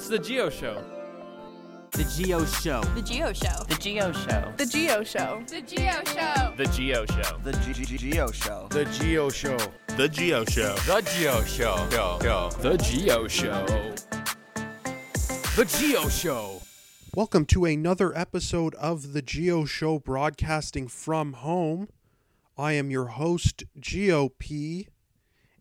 It's the Gio Show. The Gio Show. The Gio Show. The Gio Show. The Gio Show. The Gio Show. The Gio Show. The G- G- Gio Show. The Gio Show. The Gio Show. The Gio Show. Yo, yo. The Gio Show. The Gio Show. Welcome to another episode of the Gio Show broadcasting from home. I am your host, GOP,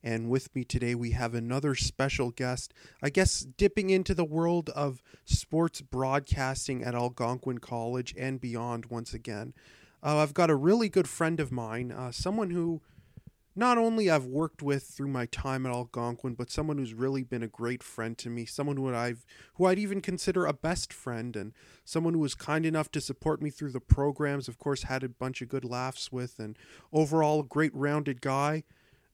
and with me today we have another special guest, I guess dipping into the world of sports broadcasting at Algonquin College and beyond once again. Uh, I've got a really good friend of mine, uh, someone who not only I've worked with through my time at Algonquin, but someone who's really been a great friend to me, someone who I've who I'd even consider a best friend, and someone who was kind enough to support me through the programs. Of course, had a bunch of good laughs with, and overall a great rounded guy.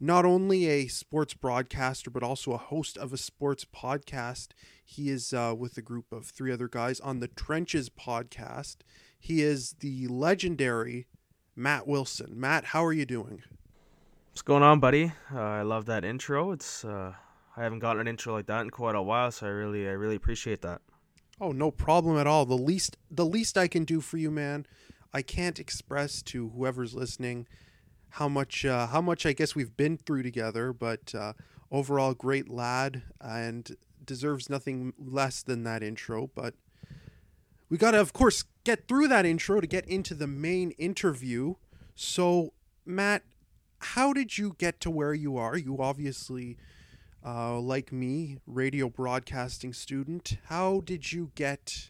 Not only a sports broadcaster, but also a host of a sports podcast. He is uh, with a group of three other guys on the Trenches podcast. He is the legendary Matt Wilson. Matt, how are you doing? What's going on, buddy? Uh, I love that intro. It's uh, I haven't gotten an intro like that in quite a while, so I really, I really appreciate that. Oh, no problem at all. The least the least I can do for you, man. I can't express to whoever's listening how much uh, how much I guess we've been through together, but uh, overall great lad and deserves nothing less than that intro, but we got to of course get through that intro to get into the main interview. So, Matt, how did you get to where you are? You obviously uh, like me, radio broadcasting student. How did you get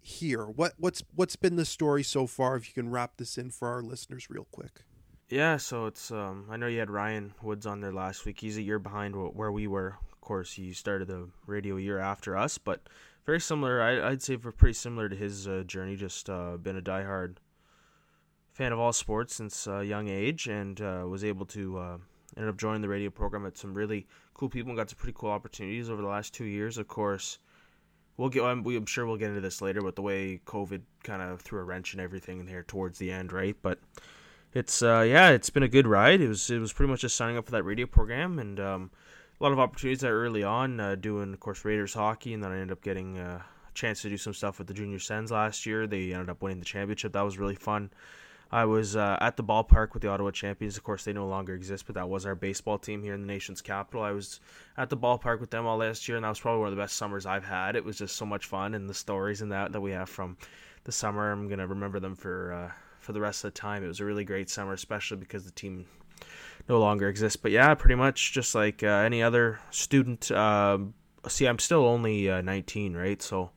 here? What what's what's been the story so far? If you can wrap this in for our listeners, real quick. Yeah, so it's um, I know you had Ryan Woods on there last week. He's a year behind where we were. Of course, he started the radio year after us, but very similar. I, I'd say we're pretty similar to his uh, journey. Just uh, been a diehard fan of all sports since a young age, and uh, was able to uh, ended up joining the radio program at some really cool people and got some pretty cool opportunities over the last two years. Of course, we'll get. I'm, I'm sure we'll get into this later, but the way COVID kind of threw a wrench in everything in here towards the end, right? But it's uh, yeah, it's been a good ride. It was it was pretty much just signing up for that radio program and um, a lot of opportunities there early on, uh, doing of course Raiders hockey, and then I ended up getting uh, a chance to do some stuff with the Junior Sens last year. They ended up winning the championship. That was really fun. I was uh, at the ballpark with the Ottawa Champions. Of course, they no longer exist, but that was our baseball team here in the nation's capital. I was at the ballpark with them all last year, and that was probably one of the best summers I've had. It was just so much fun, and the stories and that that we have from the summer, I'm gonna remember them for uh, for the rest of the time. It was a really great summer, especially because the team no longer exists. But yeah, pretty much just like uh, any other student. Uh, see, I'm still only uh, 19, right? So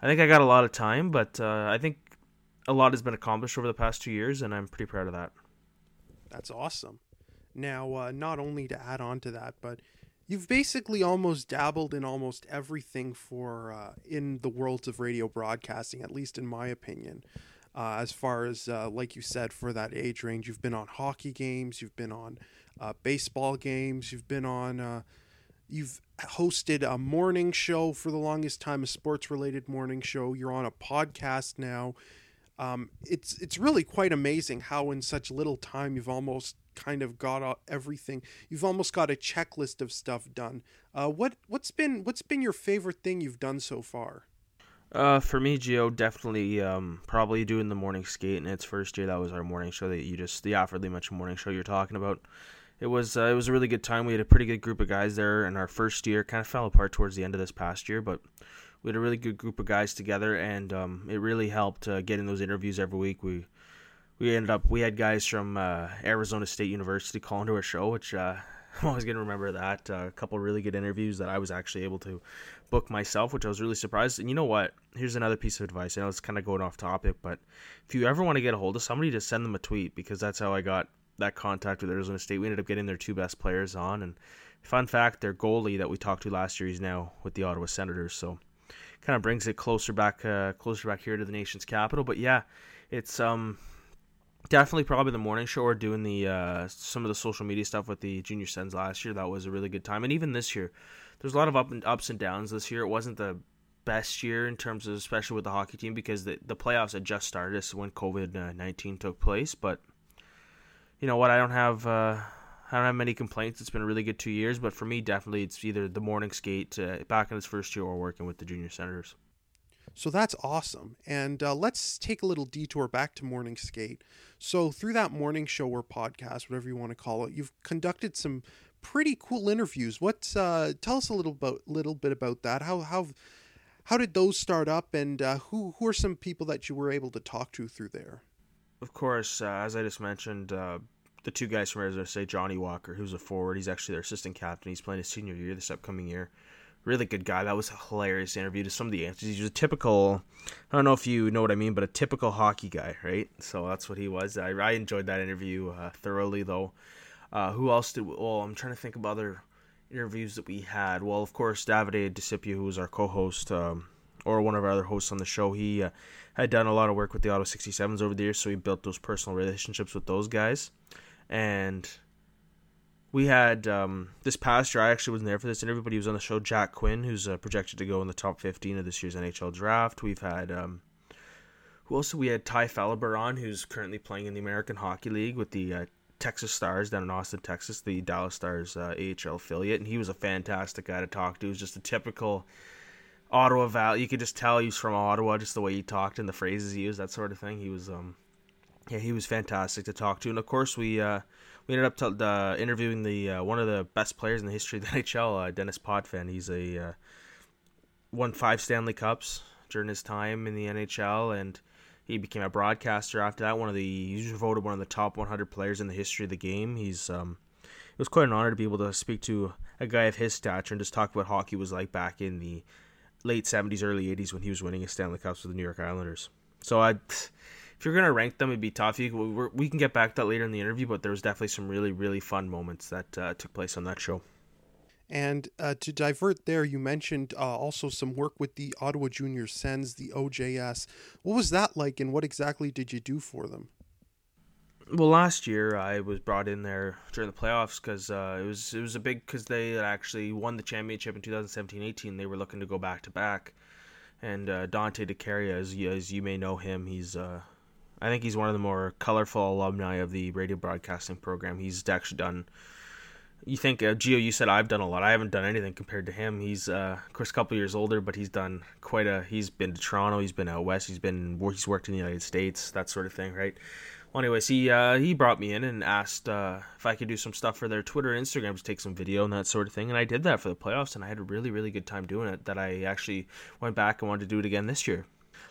I think I got a lot of time, but uh, I think a lot has been accomplished over the past two years, and I'm pretty proud of that. That's awesome. Now, uh, not only to add on to that, but you've basically almost dabbled in almost everything for uh, in the worlds of radio broadcasting, at least in my opinion. Uh, as far as, uh, like you said, for that age range, you've been on hockey games, you've been on uh, baseball games, you've been on, uh, you've hosted a morning show for the longest time, a sports related morning show. You're on a podcast now. Um, it's it's really quite amazing how in such little time you've almost kind of got everything. You've almost got a checklist of stuff done. Uh, what what's been what's been your favorite thing you've done so far? Uh, for me, Gio, definitely, um, probably doing the morning skate in its first year. That was our morning show that you just the awfully much morning show you're talking about. It was uh, it was a really good time. We had a pretty good group of guys there in our first year. Kind of fell apart towards the end of this past year, but we had a really good group of guys together, and um, it really helped uh, getting those interviews every week. We we ended up we had guys from uh, Arizona State University calling to our show, which uh, I'm always gonna remember that. Uh, a couple really good interviews that I was actually able to book myself, which I was really surprised. And you know what? Here's another piece of advice. I know it's kind of going off topic, but if you ever want to get a hold of somebody, just send them a tweet because that's how I got that contact with Arizona State. We ended up getting their two best players on, and fun fact, their goalie that we talked to last year, he's now with the Ottawa Senators. So kind of brings it closer back uh, closer back here to the nation's capital. But yeah, it's um definitely probably the morning show or doing the uh, some of the social media stuff with the junior sens last year. That was a really good time, and even this year, there's a lot of up and ups and downs this year. It wasn't the best year in terms of especially with the hockey team because the the playoffs had just started when COVID nineteen took place. But you know what? I don't have uh, I don't have many complaints. It's been a really good two years, but for me, definitely, it's either the morning skate uh, back in his first year or working with the junior senators. So that's awesome. And uh, let's take a little detour back to morning skate. So through that morning show or podcast, whatever you want to call it, you've conducted some pretty cool interviews. What's uh, tell us a little about little bit about that? How how how did those start up, and uh, who who are some people that you were able to talk to through there? Of course, uh, as I just mentioned, uh, the two guys from Arizona State, Johnny Walker, who's a forward, he's actually their assistant captain. He's playing his senior year this upcoming year. Really good guy. That was a hilarious interview. To some of the answers, he's a typical. I don't know if you know what I mean, but a typical hockey guy, right? So that's what he was. I, I enjoyed that interview uh, thoroughly, though. Uh, who else did? Well, I'm trying to think of other interviews that we had. Well, of course, Davide DeCipio, who was our co-host um, or one of our other hosts on the show, he uh, had done a lot of work with the Ottawa 67s over the years, so he built those personal relationships with those guys. And we had um, this past year. I actually wasn't there for this but he was on the show. Jack Quinn, who's uh, projected to go in the top 15 of this year's NHL draft. We've had um, who else? We had Tye Felhaber on, who's currently playing in the American Hockey League with the uh, Texas Stars down in Austin, Texas, the Dallas Stars uh, AHL affiliate, and he was a fantastic guy to talk to. He was just a typical Ottawa Valley. You could just tell he was from Ottawa, just the way he talked and the phrases he used, that sort of thing. He was, um, yeah, he was fantastic to talk to. And of course, we uh, we ended up t- uh, interviewing the uh, one of the best players in the history of the NHL, uh, Denis Potvin. He's a uh, won five Stanley Cups during his time in the NHL, and he became a broadcaster after that. One of the he was voted one of the top 100 players in the history of the game. He's um, it was quite an honor to be able to speak to a guy of his stature and just talk about hockey was like back in the late 70s, early 80s when he was winning his Stanley Cups with the New York Islanders. So I, if you're gonna rank them, it'd be tough. You, we can get back to that later in the interview, but there was definitely some really really fun moments that uh, took place on that show. And uh, to divert there, you mentioned uh, also some work with the Ottawa Junior Sens, the OJS. What was that like, and what exactly did you do for them? Well, last year I was brought in there during the playoffs because uh, it was it was a big because they actually won the championship in 2017-18. They were looking to go back to back, and uh, Dante DeCaria, as you, as you may know him, he's uh, I think he's one of the more colorful alumni of the radio broadcasting program. He's actually done. You think uh, Gio? You said I've done a lot. I haven't done anything compared to him. He's uh, of course a couple years older, but he's done quite a. He's been to Toronto. He's been out west. He's been he's worked in the United States. That sort of thing, right? Well, anyways, he uh, he brought me in and asked uh, if I could do some stuff for their Twitter, and Instagram, to take some video and that sort of thing, and I did that for the playoffs, and I had a really really good time doing it. That I actually went back and wanted to do it again this year.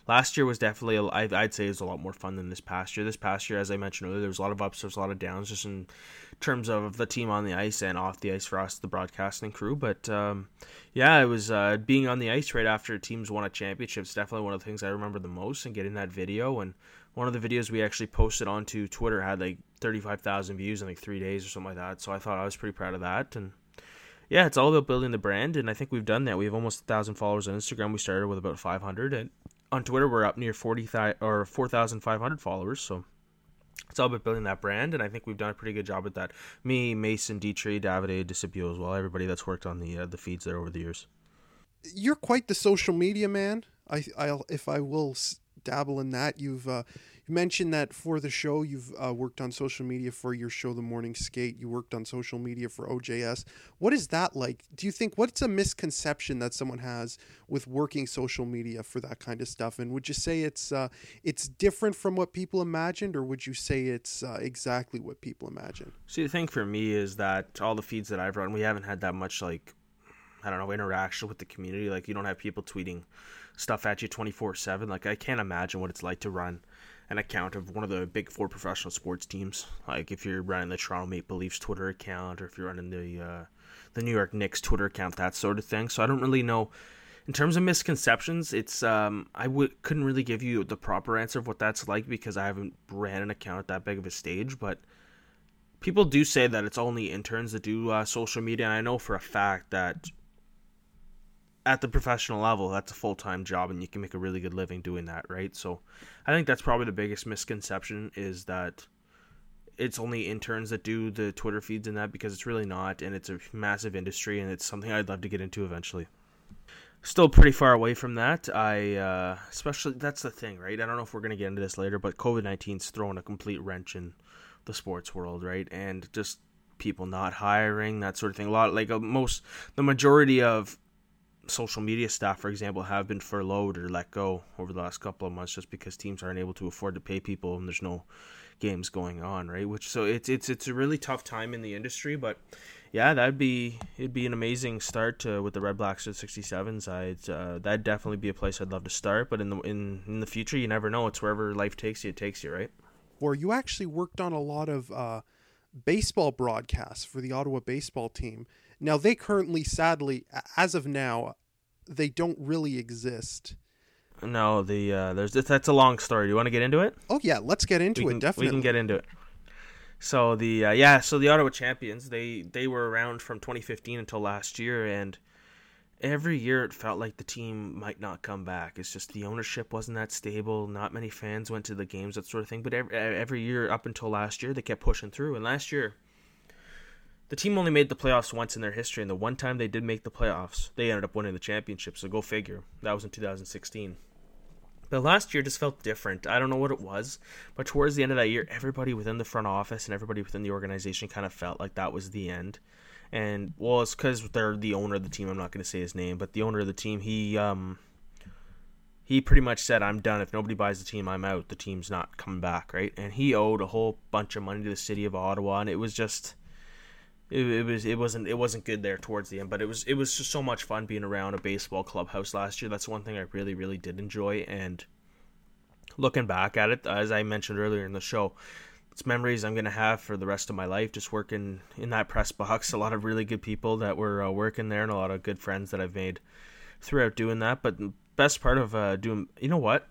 Last year was definitely, I'd say, it was a lot more fun than this past year. This past year, as I mentioned earlier, there was a lot of ups, there was a lot of downs, just in terms of the team on the ice and off the ice for us, the broadcasting crew. But um, yeah, it was uh, being on the ice right after teams won a championship. It's definitely one of the things I remember the most, and getting that video and one of the videos we actually posted onto Twitter had like 35,000 views in like three days or something like that. So I thought I was pretty proud of that. And yeah, it's all about building the brand. And I think we've done that. We have almost a thousand followers on Instagram. We started with about 500. And on Twitter, we're up near 40 or 4,500 followers. So it's all about building that brand. And I think we've done a pretty good job with that. Me, Mason, Dietrich, Davide, DeCipio as well. Everybody that's worked on the, uh, the feeds there over the years. You're quite the social media man. I, I'll, if I will dabble in that. You've uh, you mentioned that for the show, you've uh, worked on social media for your show, The Morning Skate. You worked on social media for OJS. What is that like? Do you think what's a misconception that someone has with working social media for that kind of stuff? And would you say it's uh, it's different from what people imagined, or would you say it's uh, exactly what people imagine? See, the thing for me is that all the feeds that I've run, we haven't had that much like I don't know interaction with the community. Like you don't have people tweeting stuff at you 24 7. Like, I can't imagine what it's like to run an account of one of the big four professional sports teams. Like, if you're running the Toronto Maple Leafs Twitter account, or if you're running the uh, the New York Knicks Twitter account, that sort of thing. So I don't really know. In terms of misconceptions, it's um, I couldn't really give you the proper answer of what that's like because I haven't ran an account at that big of a stage. But people do say that it's only interns that do uh, social media, and I know for a fact that at the professional level, that's a full time job, and you can make a really good living doing that, right? So, I think that's probably the biggest misconception is that it's only interns that do the Twitter feeds and that because it's really not, and it's a massive industry, and it's something I'd love to get into eventually. Still pretty far away from that. I, uh, especially that's the thing, right? I don't know if we're gonna get into this later, but COVID 19's throwing a complete wrench in the sports world, right? And just people not hiring, that sort of thing. A lot like uh, most, the majority of social media staff, for example, have been furloughed or let go over the last couple of months just because teams aren't able to afford to pay people and there's no games going on, right? Which so it's it's it's a really tough time in the industry, but yeah, that'd be it'd be an amazing start to with the Redblacks at 67s. I'd uh, that'd definitely be a place I'd love to start, but in the in in the future, you never know. It's wherever life takes you, it takes you, right? Or you actually worked on a lot of uh, baseball broadcasts for the Ottawa baseball team. Now they currently, sadly, as of now, they don't really exist. No, the uh, there's that's a long story. Do you want to get into it? Oh yeah, let's get into we it. Can, definitely, we can get into it. So the uh, yeah, so the Ottawa Champions they they were around from 2015 until last year, and every year it felt like the team might not come back. It's just the ownership wasn't that stable. Not many fans went to the games, that sort of thing. But every every year up until last year, they kept pushing through. And last year, the team only made the playoffs once in their history, and the one time they did make the playoffs, they ended up winning the championship. So go figure. That was in 2016. But last year just felt different. I don't know what it was, but towards the end of that year, everybody within the front office and everybody within the organization kind of felt like that was the end. And well, it's because they're the owner of the team. I'm not going to say his name, but the owner of the team, he um, he pretty much said, "I'm done. If nobody buys the team, I'm out. The team's not coming back." Right? And he owed a whole bunch of money to the city of Ottawa, and it was just it, it, was it wasn't it wasn't good there towards the end, but it was it was just so much fun being around a baseball clubhouse last year. That's one thing I really really did enjoy, and looking back at it, as I mentioned earlier in the show, it's memories I'm gonna have for the rest of my life. Just working in that press box, a lot of really good people that were uh, working there, and a lot of good friends that I've made throughout doing that. But the best part of uh, doing, you know what?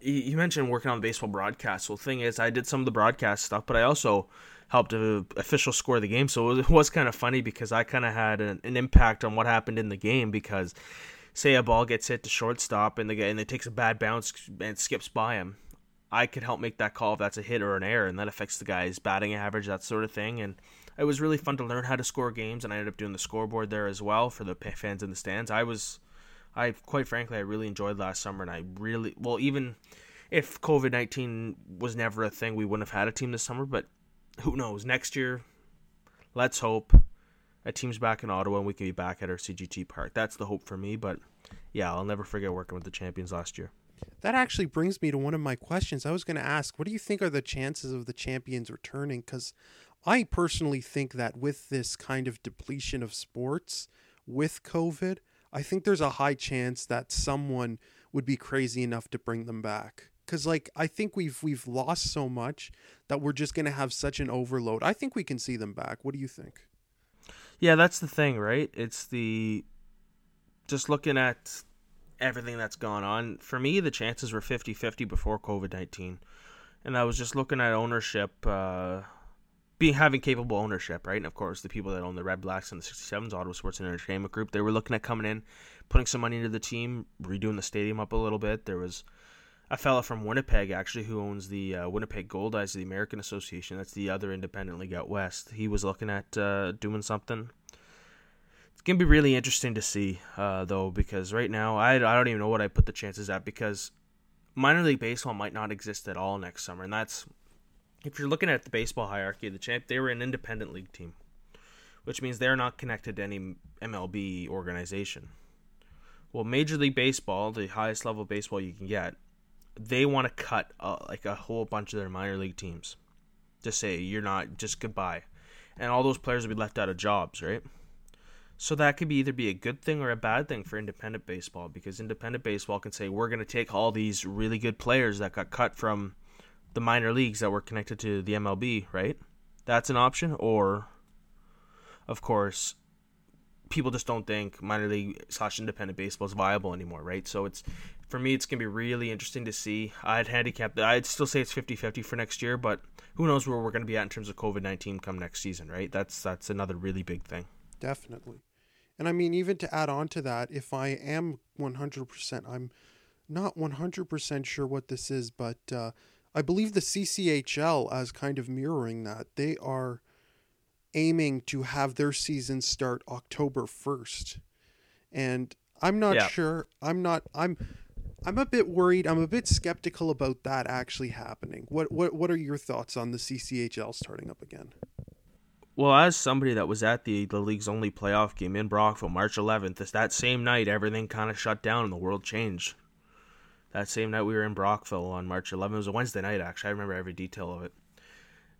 You mentioned working on baseball broadcast. Well, thing is, I did some of the broadcast stuff, but I also helped to official score the game. So it was, it was kind of funny because I kind of had an, an, impact on what happened in the game because say a ball gets hit to shortstop and the guy and it takes a bad bounce and skips by him. I could help make that call if that's a hit or an error, and that affects the guy's batting average, that sort of thing. And it was really fun to learn how to score games, and I ended up doing the scoreboard there as well for the fans in the stands. I was, I quite frankly, I really enjoyed last summer, and I really, well, even if COVID nineteen was never a thing, we wouldn't have had a team this summer. But who knows? Next year, let's hope a team's back in Ottawa and we can be back at RCGT Park. That's the hope for me. But yeah, I'll never forget working with the champions last year. That actually brings me to one of my questions. I was going to ask, what do you think are the chances of the champions returning? Because I personally think that with this kind of depletion of sports with COVID, I think there's a high chance that someone would be crazy enough to bring them back because like I think we've we've lost so much that we're just gonna have such an overload. I think we can see them back. What do you think? Yeah, that's the thing, right? It's the just looking at everything that's gone on. For me, the chances were 50-50 before COVID nineteen, and I was just looking at ownership. Uh, being having capable ownership, right? And of course, the people that own the Redblacks and the 67s, Ottawa Sports and Entertainment Group, they were looking at coming in, putting some money into the team, redoing the stadium up a little bit. There was a fella from Winnipeg actually who owns the uh, Winnipeg Goldeyes, of the American Association. That's the other independent league out west. He was looking at uh, doing something. It's gonna be really interesting to see, uh, though, because right now I, I don't even know what I put the chances at because minor league baseball might not exist at all next summer, and that's if you're looking at the baseball hierarchy the champ. They were an independent league team, which means they're not connected to any MLB organization. Well, Major League Baseball, the highest level baseball you can get, they want to cut uh, like a whole bunch of their minor league teams. Just say you're not just goodbye, and all those players will be left out of jobs, right? So that could be either be a good thing or a bad thing for independent baseball because independent baseball can say we're going to take all these really good players that got cut from the minor leagues that were connected to the MLB, right? That's an option or of course people just don't think minor league slash independent baseball is viable anymore, right? So it's for me, it's gonna be really interesting to see. I'd handicap that. I'd still say it's 50-50 for next year, but who knows where we're gonna be at in terms of COVID nineteen come next season, right? That's that's another really big thing. Definitely, and I mean even to add on to that, if I am one hundred percent, I'm not one hundred percent sure what this is, but uh, I believe the CCHL as kind of mirroring that they are aiming to have their season start October 1st. And I'm not yeah. sure. I'm not I'm I'm a bit worried. I'm a bit skeptical about that actually happening. What what what are your thoughts on the CCHL starting up again? Well, as somebody that was at the the league's only playoff game in Brockville, March 11th, it's that same night everything kind of shut down and the world changed. That same night we were in Brockville on March 11th. It was a Wednesday night actually. I remember every detail of it.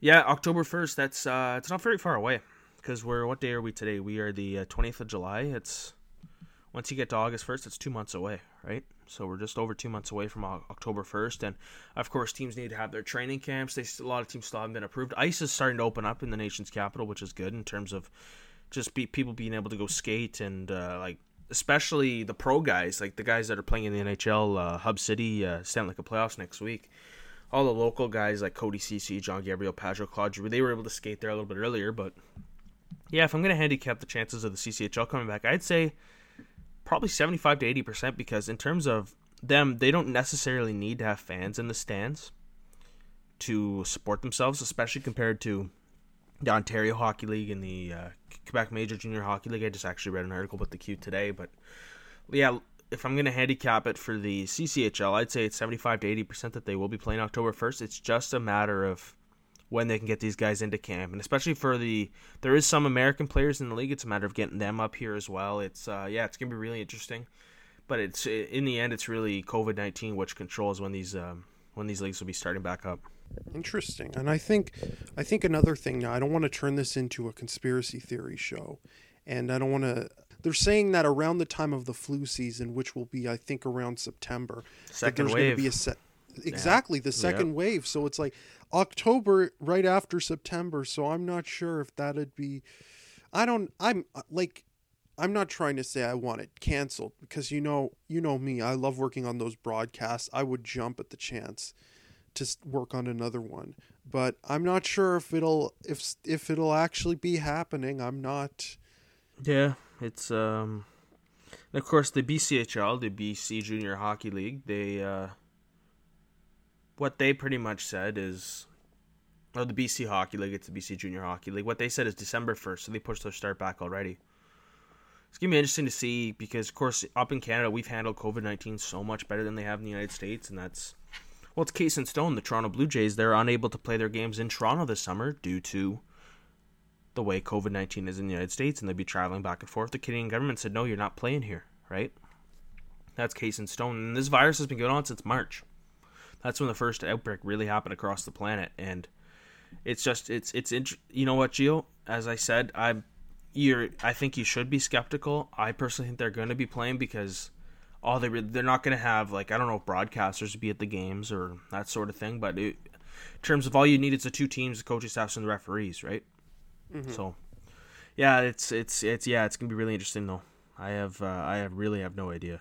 Yeah, October 1st. That's uh, it's not very far away because we're what day are we today? We are the uh, 20th of July. It's once you get to August 1st, it's two months away, right? So we're just over two months away from October 1st, and of course, teams need to have their training camps. They a lot of teams still haven't been approved. Ice is starting to open up in the nation's capital, which is good in terms of just be, people being able to go skate and uh, like especially the pro guys, like the guys that are playing in the NHL, uh, Hub City, uh, Stanley Cup playoffs next week. All the local guys like Cody Ceci, John Gabriel, Pageau Claude, they were able to skate there a little bit earlier. But yeah, if I'm going to handicap the chances of the CCHL coming back, I'd say probably 75 to 80 percent because in terms of them, they don't necessarily need to have fans in the stands to support themselves, especially compared to the Ontario Hockey League and the uh, Quebec Major Junior Hockey League. I just actually read an article about the Q today, but yeah, if I'm going to handicap it for the CCHL, I'd say it's 75 to 80 percent that they will be playing October 1st. It's just a matter of when they can get these guys into camp, and especially for the there is some American players in the league. It's a matter of getting them up here as well. It's uh, yeah, it's going to be really interesting, but it's in the end, it's really COVID 19 which controls when these um, when these leagues will be starting back up. Interesting. And I think I think another thing now, I don't want to turn this into a conspiracy theory show. And I don't want to they're saying that around the time of the flu season, which will be I think around September, that Second there's going to wave. be a set exactly the second wave. So it's like October right after September. So I'm not sure if that'd be I don't I'm like I'm not trying to say I want it canceled because you know you know me. I love working on those broadcasts. I would jump at the chance to work on another one. But I'm not sure if it'll if if it'll actually be happening. I'm not. Yeah, it's um, and of course the BCHL, the BC Junior Hockey League. They uh, what they pretty much said is, oh, the BC Hockey League. It's the BC Junior Hockey League. What they said is December first, so they pushed their start back already. It's gonna be interesting to see because, of course, up in Canada we've handled COVID nineteen so much better than they have in the United States, and that's well, it's case in stone. The Toronto Blue Jays they're unable to play their games in Toronto this summer due to the way COVID 19 is in the United States and they'd be traveling back and forth. The Canadian government said, no, you're not playing here, right? That's case in stone. And this virus has been going on since March. That's when the first outbreak really happened across the planet. And it's just, it's, it's, int- you know what, Gio? As I said, I'm, you're, I think you should be skeptical. I personally think they're going to be playing because all they, re- they're not going to have, like, I don't know if broadcasters be at the games or that sort of thing, but it, in terms of all you need, it's the two teams, the coaching staffs, and the referees, right? So, yeah, it's it's it's yeah, it's gonna be really interesting though. I have uh, I have really have no idea.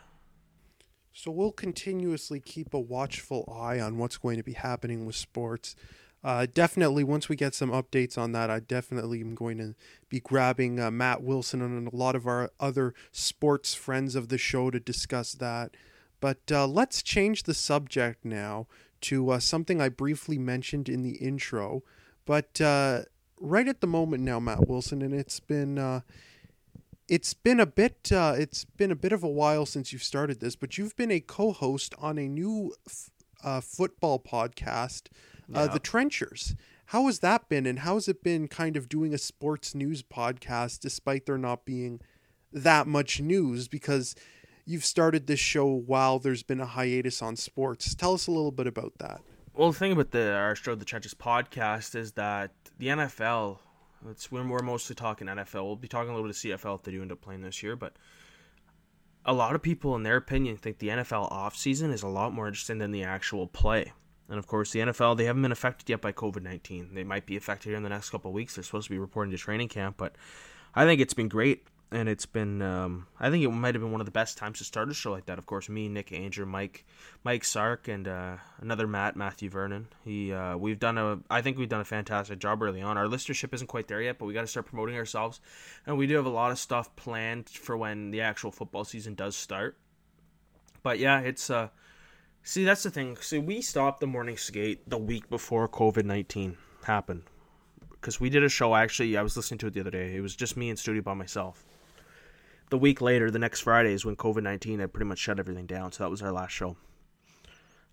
So we'll continuously keep a watchful eye on what's going to be happening with sports. Uh, definitely, once we get some updates on that, I definitely am going to be grabbing uh, Matt Wilson and a lot of our other sports friends of the show to discuss that. But uh, let's change the subject now to uh, something I briefly mentioned in the intro. But uh, right at the moment now, Matt Wilson, and it's been uh, it's been a bit uh, it's been a bit of a while since you've started this, but you've been a co-host on a new f- uh, football podcast, uh, Yeah. The Trenches. How has that been, and how has it been kind of doing a sports news podcast despite there not being that much news? Because you've started this show while there's been a hiatus on sports. Tell us a little bit about that. Well, the thing about the our show, the Trenches podcast, is that the NFL. It's when we're mostly talking NFL. We'll be talking a little bit of CFL if they do end up playing this year, but a lot of people, in their opinion, think the NFL offseason is a lot more interesting than the actual play. And of course, the NFL they haven't been affected yet by COVID nineteen. They might be affected here in the next couple weeks. They're supposed to be reporting to training camp, but I think it's been great, and it's been. Um, I think it might have been one of the best times to start a show like that. Of course, me, Nick Anger, Mike, Mike Sark, and uh, another Matt, Matthew Vernon. He, uh, we've done a. I think we've done a fantastic job early on. Our listenership isn't quite there yet, but we got to start promoting ourselves, and we do have a lot of stuff planned for when the actual football season does start. But yeah, it's uh see that's the thing. See, we stopped the morning skate the week before COVID nineteen happened. Because we did a show actually I was listening to it the other day. It was just me in studio by myself. The week later, the next Friday is when COVID nineteen had pretty much shut everything down, so that was our last show.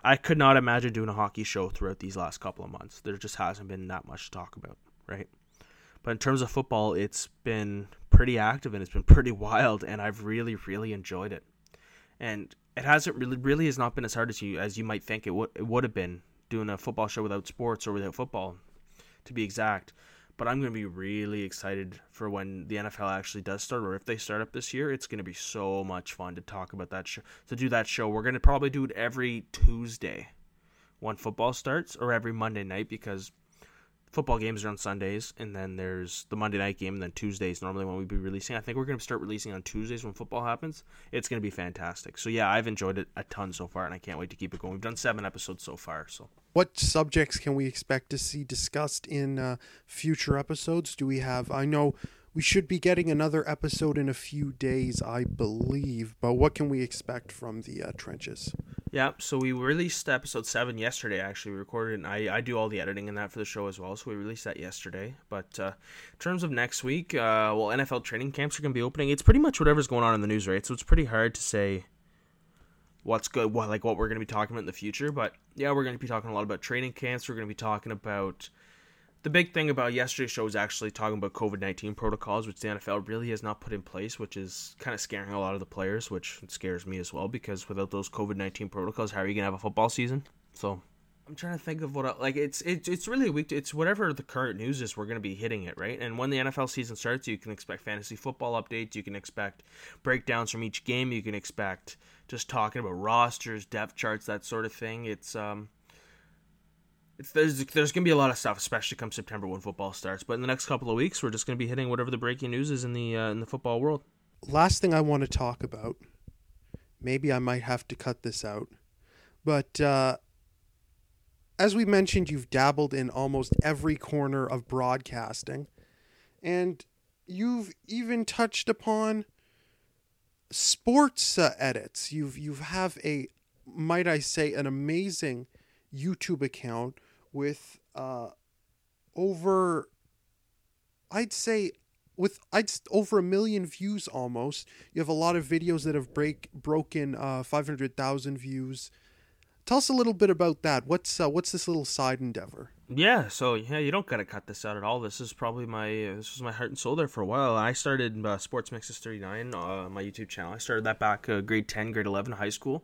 I could not imagine doing a hockey show throughout these last couple of months. There just hasn't been that much to talk about, right? But in terms of football, it's been pretty active and it's been pretty wild, and I've really, really enjoyed it. And it hasn't really, really has not been as hard as you as you might think it would it would have been doing a football show without sports or without football, to be exact. But I'm going to be really excited for when the NFL actually does start, or if they start up this year. It's going to be so much fun to talk about that show, to do that show. We're going to probably do it every Tuesday when football starts, or every Monday night because football games are on Sundays, and then there's the Monday night game, and then Tuesdays normally when we'd be releasing. I think we're going to start releasing on Tuesdays when football happens. It's going to be fantastic. So yeah, I've enjoyed it a ton so far, and I can't wait to keep it going. We've done seven episodes so far. So what subjects can we expect to see discussed in uh, future episodes? Do we have? I know we should be getting another episode in a few days, I believe. But what can we expect from the uh, trenches? Yeah, so we released episode seven yesterday. Actually, we recorded, and I, I do all the editing in that for the show as well. So we released that yesterday. But uh, in terms of next week, uh, well, NFL training camps are going to be opening. It's pretty much whatever's going on in the news, right? So it's pretty hard to say what's good, what like what we're going to be talking about in the future. But yeah, we're going to be talking a lot about training camps. We're going to be talking about the big thing about yesterday's show is actually talking about COVID 19 protocols, which the NFL really has not put in place, which is kind of scaring a lot of the players, which scares me as well, because without those COVID 19 protocols, how are you going to have a football season? So I'm trying to think of what, I, like, it's, it's, it's really a weak. it's whatever the current news is, we're going to be hitting it, right? And when the NFL season starts, you can expect fantasy football updates, you can expect breakdowns from each game, you can expect just talking about rosters, depth charts, that sort of thing. It's, um, it's, there's there's gonna be a lot of stuff, especially come September when football starts. But in the next couple of weeks, we're just gonna be hitting whatever the breaking news is in the uh, in the football world. Last thing I want to talk about, maybe I might have to cut this out, but uh, as we mentioned, you've dabbled in almost every corner of broadcasting, and you've even touched upon sports uh, edits. You've you have a might I say an amazing YouTube account with uh, over, I'd say, with I'd over a million views almost. You have a lot of videos that have break broken uh, five hundred thousand views. Tell us a little bit about that. What's uh, what's this little side endeavor? Yeah, so yeah, you don't gotta cut this out at all. This is probably my this was my heart and soul there for a while. I started uh, Sports Mixes thirty nine, uh, my YouTube channel. I started that back uh, grade ten, grade eleven, high school,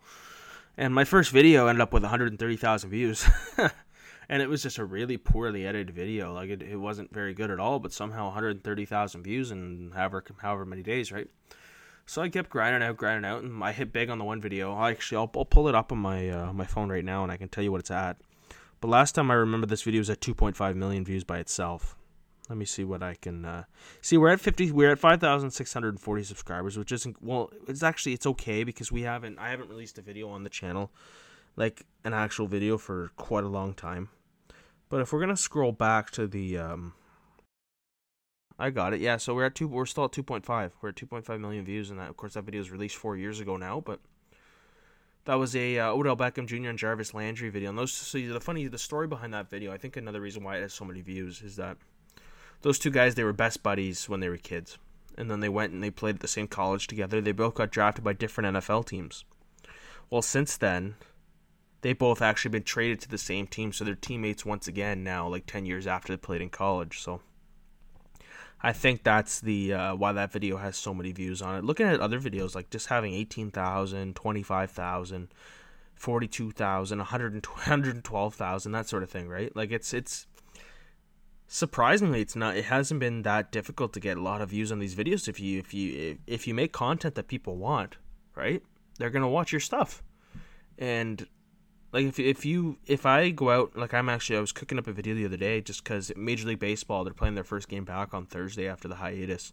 and my first video ended up with one hundred and thirty thousand views. and it was just a really poorly edited video. Like it, it wasn't very good at all, but somehow 130,000 views in however however many days, right? So I kept grinding out, grinding out, and I hit big on the one video. I actually, I'll, I'll pull it up on my uh, my phone right now, and I can tell you what it's at. But last time I remember this video was at 2.5 million views by itself. Let me see what I can uh, see. We're at 50. We're at 5,640 subscribers, which isn't well. It's actually it's okay because we haven't. I haven't released a video on the channel like an actual video for quite a long time. But if we're gonna scroll back to the um I got it. Yeah, so we're at two we're still at 2.5. We're at 2.5 million views and that of course that video was released 4 years ago now, but that was a uh, Odell Beckham Jr. and Jarvis Landry video. And those so the funny the story behind that video, I think another reason why it has so many views is that those two guys they were best buddies when they were kids. And then they went and they played at the same college together. They both got drafted by different NFL teams. Well, since then, they both actually been traded to the same team, so they're teammates once again now, like ten years after they played in college. So I think that's the uh, why that video has so many views on it. Looking at other videos, like just having 18,000, 25,000, 42,000, 112,000, that sort of thing, right? Like it's it's surprisingly it's not it hasn't been that difficult to get a lot of views on these videos if you if you if you make content that people want, right? They're going to watch your stuff. And like if if you if I go out like I'm actually I was cooking up a video the other day just because Major League Baseball they're playing their first game back on Thursday after the hiatus.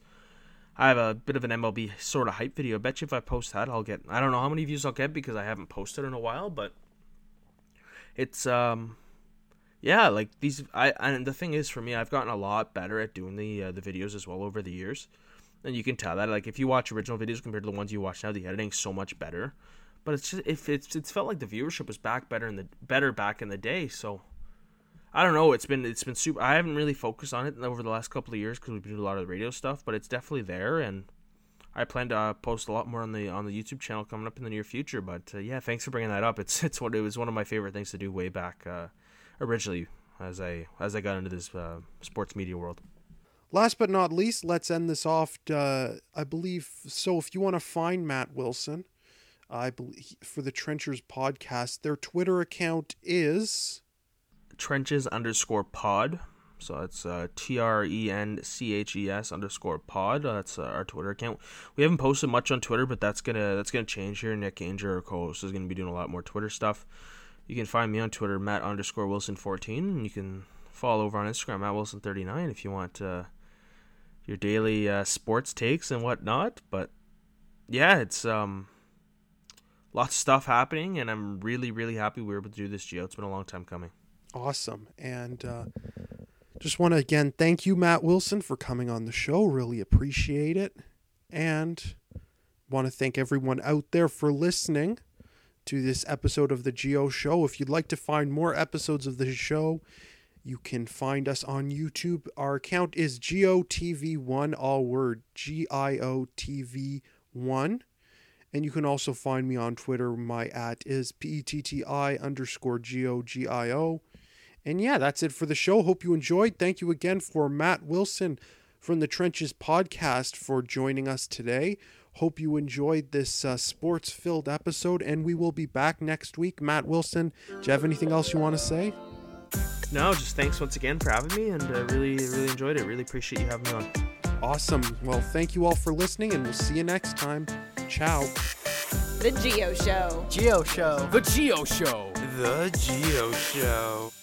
I have a bit of an MLB sort of hype video. I bet you if I post that I'll get I don't know how many views I'll get because I haven't posted in a while, but it's um yeah like these I and the thing is for me I've gotten a lot better at doing the uh, the videos as well over the years. And you can tell that like if you watch original videos compared to the ones you watch now, the editing's so much better but it's just if it's it's felt like the viewership was back better in the better back in the day. So I don't know. It's been it's been super. I haven't really focused on it over the last couple of years because we've been doing a lot of radio stuff, but it's definitely there, and I plan to uh, post a lot more on the on the YouTube channel coming up in the near future. But uh, yeah, thanks for bringing that up. It's it's what it was one of my favorite things to do way back uh, originally as I as I got into this uh, sports media world. last but not least, let's end this off. Uh, I believe so. If you want to find Matt Wilson, I believe for the Trenches podcast, their Twitter account is Trenches underscore pod. So it's uh, T R E N C H E S underscore pod. Uh, that's uh, our Twitter account. We haven't posted much on Twitter, but that's gonna that's gonna change here. Nick Ainger, our co-host, is gonna be doing a lot more Twitter stuff. You can find me on Twitter, Matt underscore Wilson fourteen, and you can follow over on Instagram, Matt Wilson thirty nine, if you want uh, your daily uh, sports takes and whatnot. But yeah, it's um lots of stuff happening, and I'm really really happy we were able to do this, Gio. It's been a long time coming. awesome. And uh, just want to again thank you, Matt Wilson, for coming on the show. Really appreciate it. And want to thank everyone out there for listening to this episode of the Gio Show. If you'd like to find more episodes of the show, you can find us on YouTube. Our account is GioTV1, all word G I O T V 1. And you can also find me on Twitter. My at is P E T T I underscore G O G I O. And yeah, that's it for the show. Hope you enjoyed. Thank you again for Matt Wilson from the Trenches podcast for joining us today. Hope you enjoyed this uh, sports filled episode, and we will be back next week. Matt Wilson, do you have anything else you want to say? No, just thanks once again for having me, and uh, really really enjoyed it. Really appreciate you having me on. Awesome. Well, thank you all for listening, and we'll see you next time. Ciao. The Gio Show. Gio Show. The Gio Show. The Gio Show.